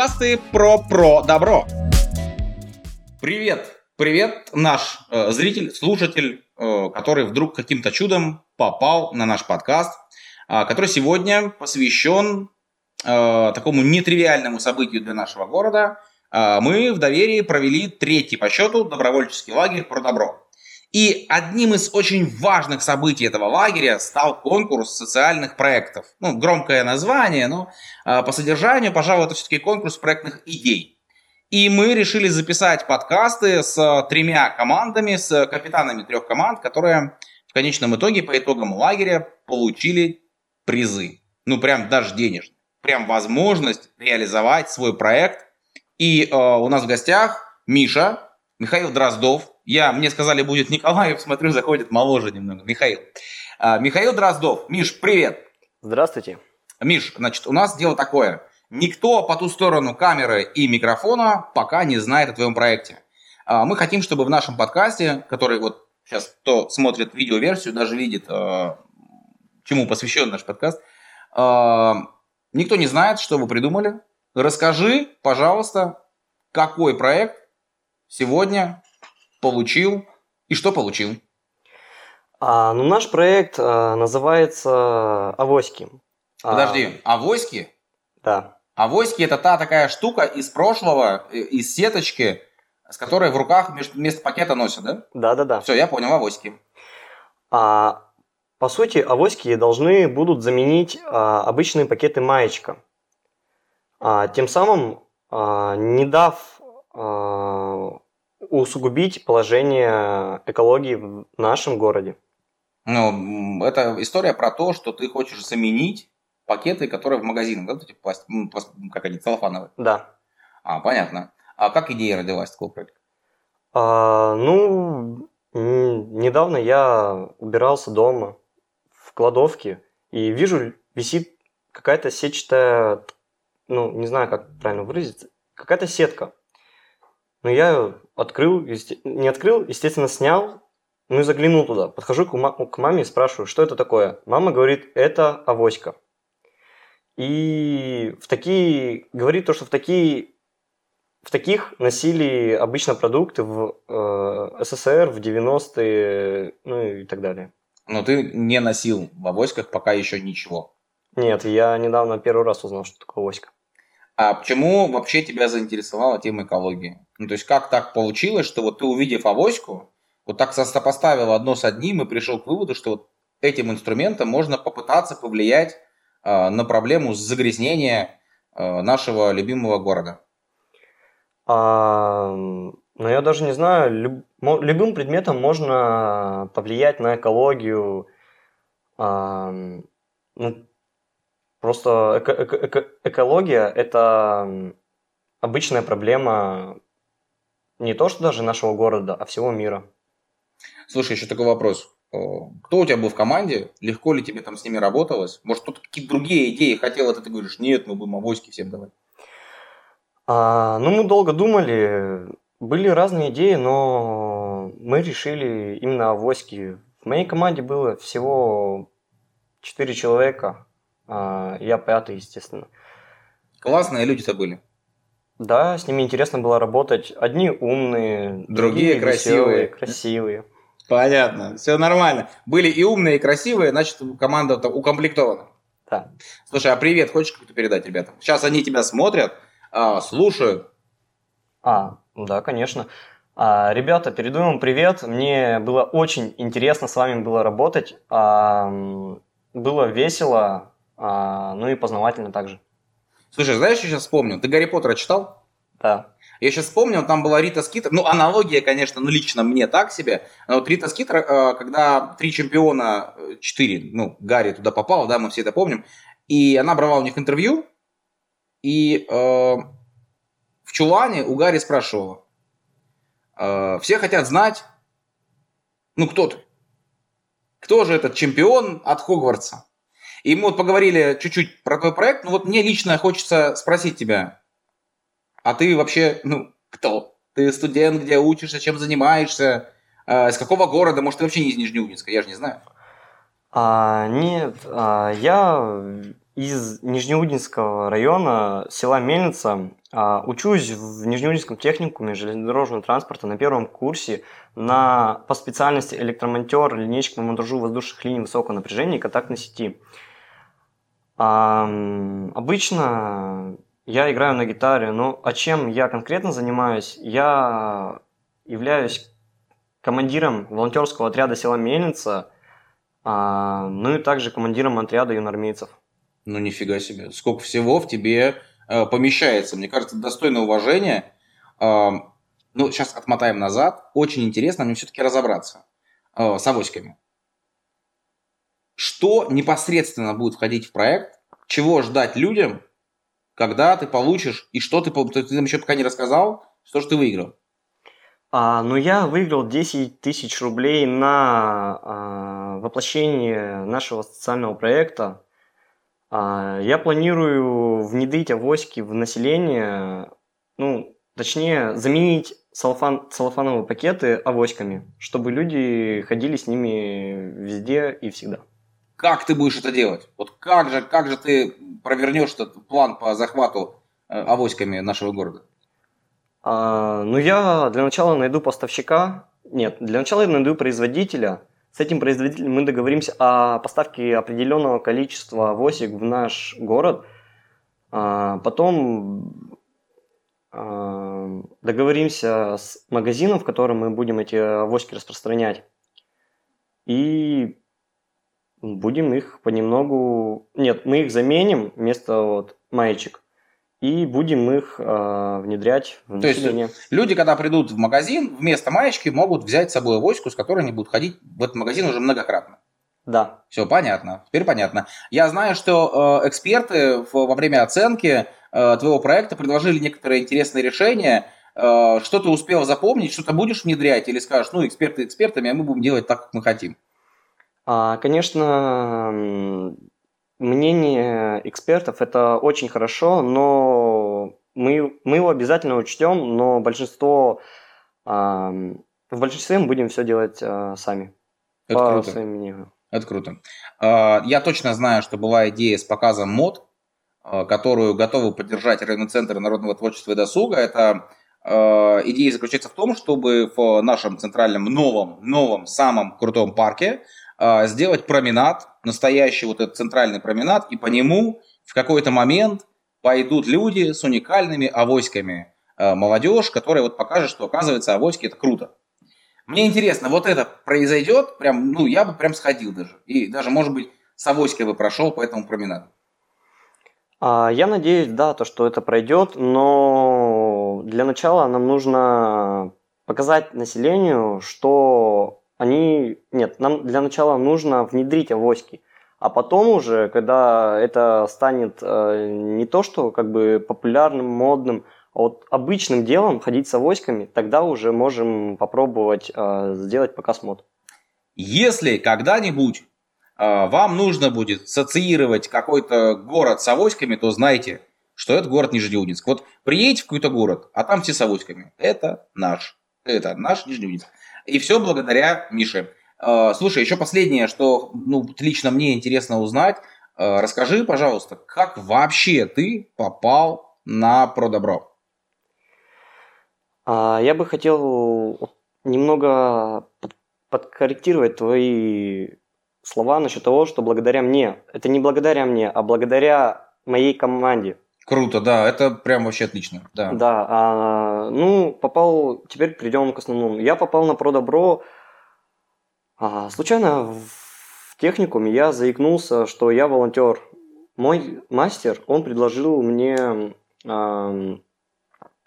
подкасты про про добро. Привет, привет, наш э, зритель, слушатель, э, который вдруг каким-то чудом попал на наш подкаст, э, который сегодня посвящен э, такому нетривиальному событию для нашего города. Э, мы в доверии провели третий по счету добровольческий лагерь про добро. И одним из очень важных событий этого лагеря стал конкурс социальных проектов. Ну, громкое название, но э, по содержанию, пожалуй, это все-таки конкурс проектных идей. И мы решили записать подкасты с тремя командами, с капитанами трех команд, которые в конечном итоге по итогам лагеря получили призы. Ну, прям даже денежные. Прям возможность реализовать свой проект. И э, у нас в гостях Миша, Михаил Дроздов. Я, мне сказали, будет Николаев, смотрю, заходит моложе немного. Михаил. А, Михаил Дроздов. Миш, привет. Здравствуйте. Миш, значит, у нас дело такое. Никто по ту сторону камеры и микрофона пока не знает о твоем проекте. А, мы хотим, чтобы в нашем подкасте, который вот сейчас кто смотрит видеоверсию, даже видит, а, чему посвящен наш подкаст, никто не знает, что вы придумали. Расскажи, пожалуйста, какой проект сегодня получил и что получил. А, ну, наш проект а, называется «Авоськи». Подожди, авоськи? Да. Авоськи это та такая штука из прошлого, э, из сеточки, с которой в руках вместо пакета носят, да? Да-да-да. Все, я понял, авоськи. А, по сути, авоськи должны будут заменить а, обычные пакеты маечка. А, тем самым, а, не дав а, усугубить положение экологии в нашем городе. Ну, это история про то, что ты хочешь заменить пакеты, которые в магазинах, да, эти пласт... как они, целлофановые? Да. А, понятно. А как идея родилась такого проекта? А, ну, недавно я убирался дома в кладовке и вижу, висит какая-то сетчатая, ну, не знаю, как правильно выразиться, какая-то сетка. Но я открыл, не открыл, естественно, снял, ну и заглянул туда. Подхожу к маме и спрашиваю, что это такое. Мама говорит, это авоська. И в такие, говорит то, что в такие, в таких носили обычно продукты в э, СССР в 90-е, ну и так далее. Но ты не носил в авоськах пока еще ничего. Нет, я недавно первый раз узнал, что такое авоська. А почему вообще тебя заинтересовала тема экологии? Ну, то есть как так получилось, что вот ты, увидев авоську, вот так сопоставил одно с одним и пришел к выводу, что вот этим инструментом можно попытаться повлиять Э, на проблему загрязнения э, нашего любимого города? А, ну, я даже не знаю, люб, любым предметом можно повлиять на экологию. А, ну, просто эко, эко, эко, экология – это обычная проблема не то, что даже нашего города, а всего мира. Слушай, еще такой вопрос. Э, кто у тебя был в команде? Легко ли тебе там с ними работалось? Может, кто-то какие-то другие идеи хотел, а ты говоришь, нет, мы будем авоськи всем давать. А, ну, мы долго думали, были разные идеи, но мы решили именно авоськи. В моей команде было всего 4 человека, я пятый, естественно. Классные люди-то были. Да, с ними интересно было работать. Одни умные, другие, другие красивые. Веселые, красивые. Понятно, все нормально. Были и умные, и красивые, значит, команда укомплектована. Да. Слушай, а привет хочешь как-то передать ребятам? Сейчас они тебя смотрят, а, слушают. А, да, конечно. А, ребята, передаю вам привет. Мне было очень интересно с вами было работать. А, было весело, а, ну и познавательно также. Слушай, знаешь, что сейчас вспомнил? Ты Гарри Поттера читал? Да. Я сейчас вспомнил, там была Рита Скитер. Ну, аналогия, конечно, ну, лично мне так себе. Но вот Рита Скитер, э, когда три чемпиона, э, четыре, ну, Гарри туда попал, да, мы все это помним. И она брала у них интервью. И э, в чулане у Гарри спрашивала. Э, все хотят знать, ну, кто ты? Кто же этот чемпион от Хогвартса? И мы вот поговорили чуть-чуть про твой проект. Ну, вот мне лично хочется спросить тебя, а ты вообще, ну, кто? Ты студент, где учишься, чем занимаешься? Э, из какого города? Может, ты вообще не из Нижнеудинска? Я же не знаю. А, нет, а, я из Нижнеудинского района, села Мельница. А, учусь в Нижнеудинском техникуме железнодорожного транспорта на первом курсе на, по специальности электромонтер, линейщик по монтажу воздушных линий высокого напряжения и контактной сети. А, обычно я играю на гитаре, но а чем я конкретно занимаюсь? Я являюсь командиром волонтерского отряда села Мельница, а, ну и также командиром отряда юнормейцев. Ну, нифига себе. Сколько всего в тебе э, помещается. Мне кажется, достойно уважения. Э, ну, сейчас отмотаем назад. Очень интересно мне все-таки разобраться э, с авоськами. Что непосредственно будет входить в проект? Чего ждать людям, когда ты получишь, и что ты, ты нам еще пока не рассказал, что же ты выиграл? А, ну, я выиграл 10 тысяч рублей на а, воплощение нашего социального проекта а, я планирую внедрить авоськи в население, ну, точнее, заменить целлофан, целлофановые пакеты авоськами, чтобы люди ходили с ними везде и всегда. Как ты будешь это делать? Вот как же, как же ты провернешь этот план по захвату э, авоськами нашего города? А, ну, я для начала найду поставщика. Нет, для начала я найду производителя, с этим производителем мы договоримся о поставке определенного количества восик в наш город. А, потом а, договоримся с магазином, в котором мы будем эти авоськи распространять. И будем их понемногу... Нет, мы их заменим вместо вот маечек и будем их э, внедрять в население. То есть люди, когда придут в магазин, вместо маечки могут взять с собой авоську, с которой они будут ходить в этот магазин уже многократно. Да. Все понятно. Теперь понятно. Я знаю, что э, эксперты в, во время оценки э, твоего проекта предложили некоторые интересные решения. Э, что ты успел запомнить, что ты будешь внедрять, или скажешь, ну, эксперты экспертами, а мы будем делать так, как мы хотим? А, конечно, мнение экспертов это очень хорошо, но мы, мы его обязательно учтем, но большинство, э, в большинстве мы будем все делать э, сами. Это по круто. своим. Это круто. Я точно знаю, что была идея с показом мод, которую готовы поддержать районный центр народного творчества и досуга. Это идея заключается в том, чтобы в нашем центральном новом, новом, самом крутом парке а, сделать променад, настоящий вот этот центральный променад, и по нему в какой-то момент пойдут люди с уникальными авоськами. А, молодежь, которая вот покажет, что оказывается авоськи это круто. Мне интересно, вот это произойдет, прям, ну, я бы прям сходил даже. И даже, может быть, с авоськой бы прошел по этому променаду. А, я надеюсь, да, то, что это пройдет, но для начала нам нужно показать населению, что они... Нет, нам для начала нужно внедрить авоськи. А потом уже, когда это станет э, не то, что как бы популярным, модным, а вот обычным делом ходить с авоськами, тогда уже можем попробовать э, сделать показ мод. Если когда-нибудь э, вам нужно будет ассоциировать какой-то город с авоськами, то знайте, что это город Нижнеудинск. Вот приедете в какой-то город, а там все с авоськами. Это наш. Это наш Нижнеудинск. И все благодаря Мише. Э, слушай, еще последнее, что ну, лично мне интересно узнать. Э, расскажи, пожалуйста, как вообще ты попал на Продобро? А, я бы хотел немного подкорректировать твои слова насчет того, что благодаря мне, это не благодаря мне, а благодаря моей команде. Круто, да, это прям вообще отлично. Да, да а, ну, попал, теперь перейдем к основному. Я попал на продобро а, случайно в техникуме, я заикнулся, что я волонтер. Мой мастер, он предложил мне а,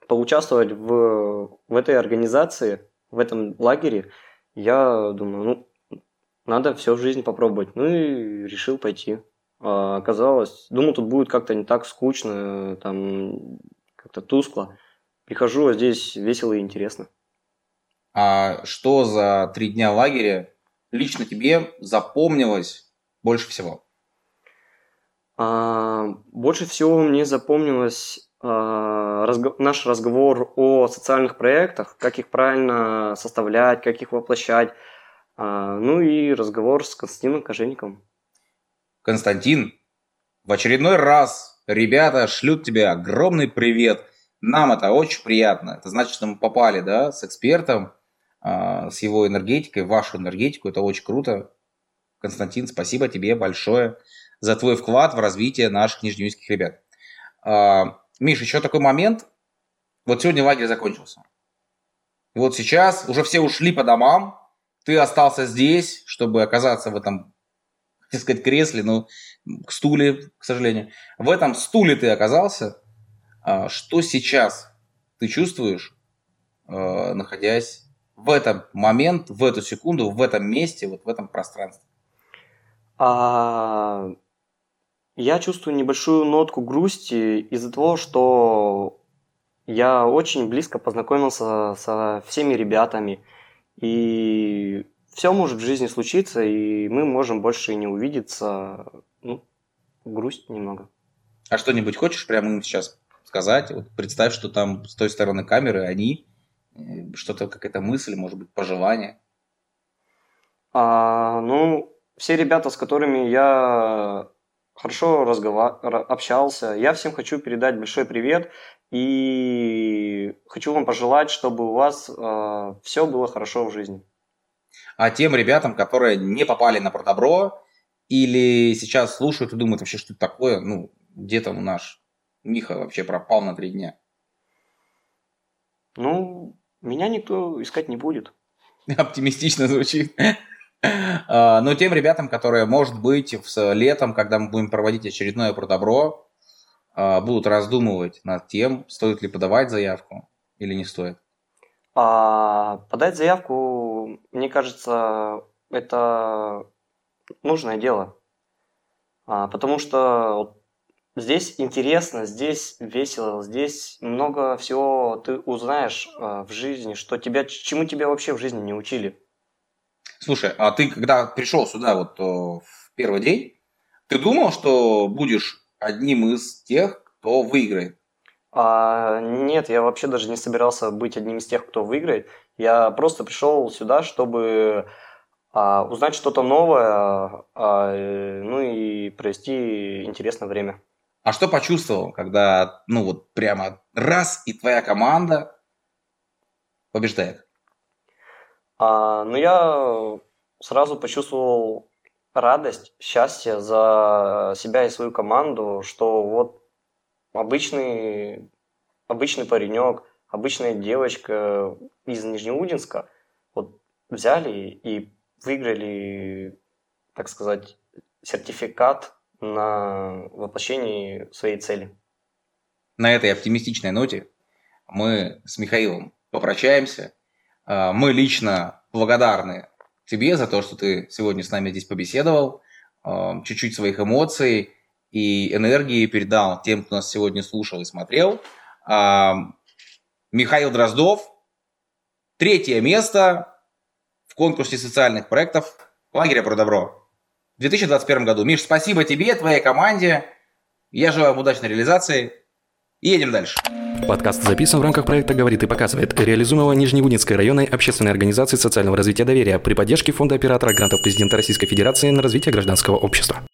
поучаствовать в, в этой организации, в этом лагере. Я думаю, ну, надо всю жизнь попробовать. Ну и решил пойти. А оказалось, думал, тут будет как-то не так скучно, там как-то тускло. Прихожу, а здесь весело и интересно. А что за три дня лагеря лично тебе запомнилось больше всего? А, больше всего мне запомнилось а, разго- наш разговор о социальных проектах, как их правильно составлять, как их воплощать. А, ну и разговор с Константином Кожевниковым. Константин В очередной раз ребята шлют тебе огромный привет. Нам это очень приятно. Это значит, что мы попали, да, с экспертом, э, с его энергетикой, вашу энергетику. Это очень круто. Константин, спасибо тебе большое за твой вклад в развитие наших нижнеюнских ребят. Э, Миш, еще такой момент. Вот сегодня лагерь закончился. Вот сейчас уже все ушли по домам, ты остался здесь, чтобы оказаться в этом, так сказать, кресле, ну, к стуле, к сожалению. В этом стуле ты оказался. А что сейчас ты чувствуешь, э, находясь в этот момент, в эту секунду, в этом месте, вот в этом пространстве? А, я чувствую небольшую нотку грусти из-за того, что я очень близко познакомился со всеми ребятами, и все может в жизни случиться, и мы можем больше не увидеться. Ну, грусть немного. А что-нибудь хочешь прямо им сейчас сказать? Вот представь, что там с той стороны камеры они, э, что-то, какая-то мысль, может быть, пожелание. А, ну, все ребята, с которыми я хорошо разговар... общался, я всем хочу передать большой привет. И хочу вам пожелать, чтобы у вас э, все было хорошо в жизни. А тем ребятам, которые не попали на продобро или сейчас слушают и думают вообще, что это такое, ну, где там наш Миха вообще пропал на три дня? Ну, меня никто искать не будет. Оптимистично звучит. А, но тем ребятам, которые, может быть, с летом, когда мы будем проводить очередное продобро, а, будут раздумывать над тем, стоит ли подавать заявку или не стоит? А, подать заявку, мне кажется, это нужное дело. А, потому что здесь интересно, здесь весело, здесь много всего ты узнаешь а, в жизни, что тебя, чему тебя вообще в жизни не учили. Слушай, а ты когда пришел сюда вот в первый день, ты думал, что будешь одним из тех, кто выиграет? А, нет, я вообще даже не собирался быть одним из тех, кто выиграет. Я просто пришел сюда, чтобы а, узнать что-то новое, а, ну и провести интересное время. А что почувствовал, когда, ну вот прямо раз и твоя команда побеждает? А, ну я сразу почувствовал радость, счастье за себя и свою команду, что вот обычный, обычный паренек, обычная девочка из Нижнеудинска вот взяли и выиграли, так сказать, сертификат на воплощение своей цели. На этой оптимистичной ноте мы с Михаилом попрощаемся. А, мы лично благодарны тебе за то, что ты сегодня с нами здесь побеседовал, чуть-чуть своих эмоций и энергии передал тем, кто нас сегодня слушал и смотрел. Михаил Дроздов, третье место в конкурсе социальных проектов лагеря про добро в 2021 году. Миш, спасибо тебе, твоей команде. Я желаю вам удачной реализации. И едем дальше. Подкаст записан в рамках проекта «Говорит и показывает», реализуемого Нижневудинской районной общественной организации социального развития доверия при поддержке Фонда оператора грантов президента Российской Федерации на развитие гражданского общества.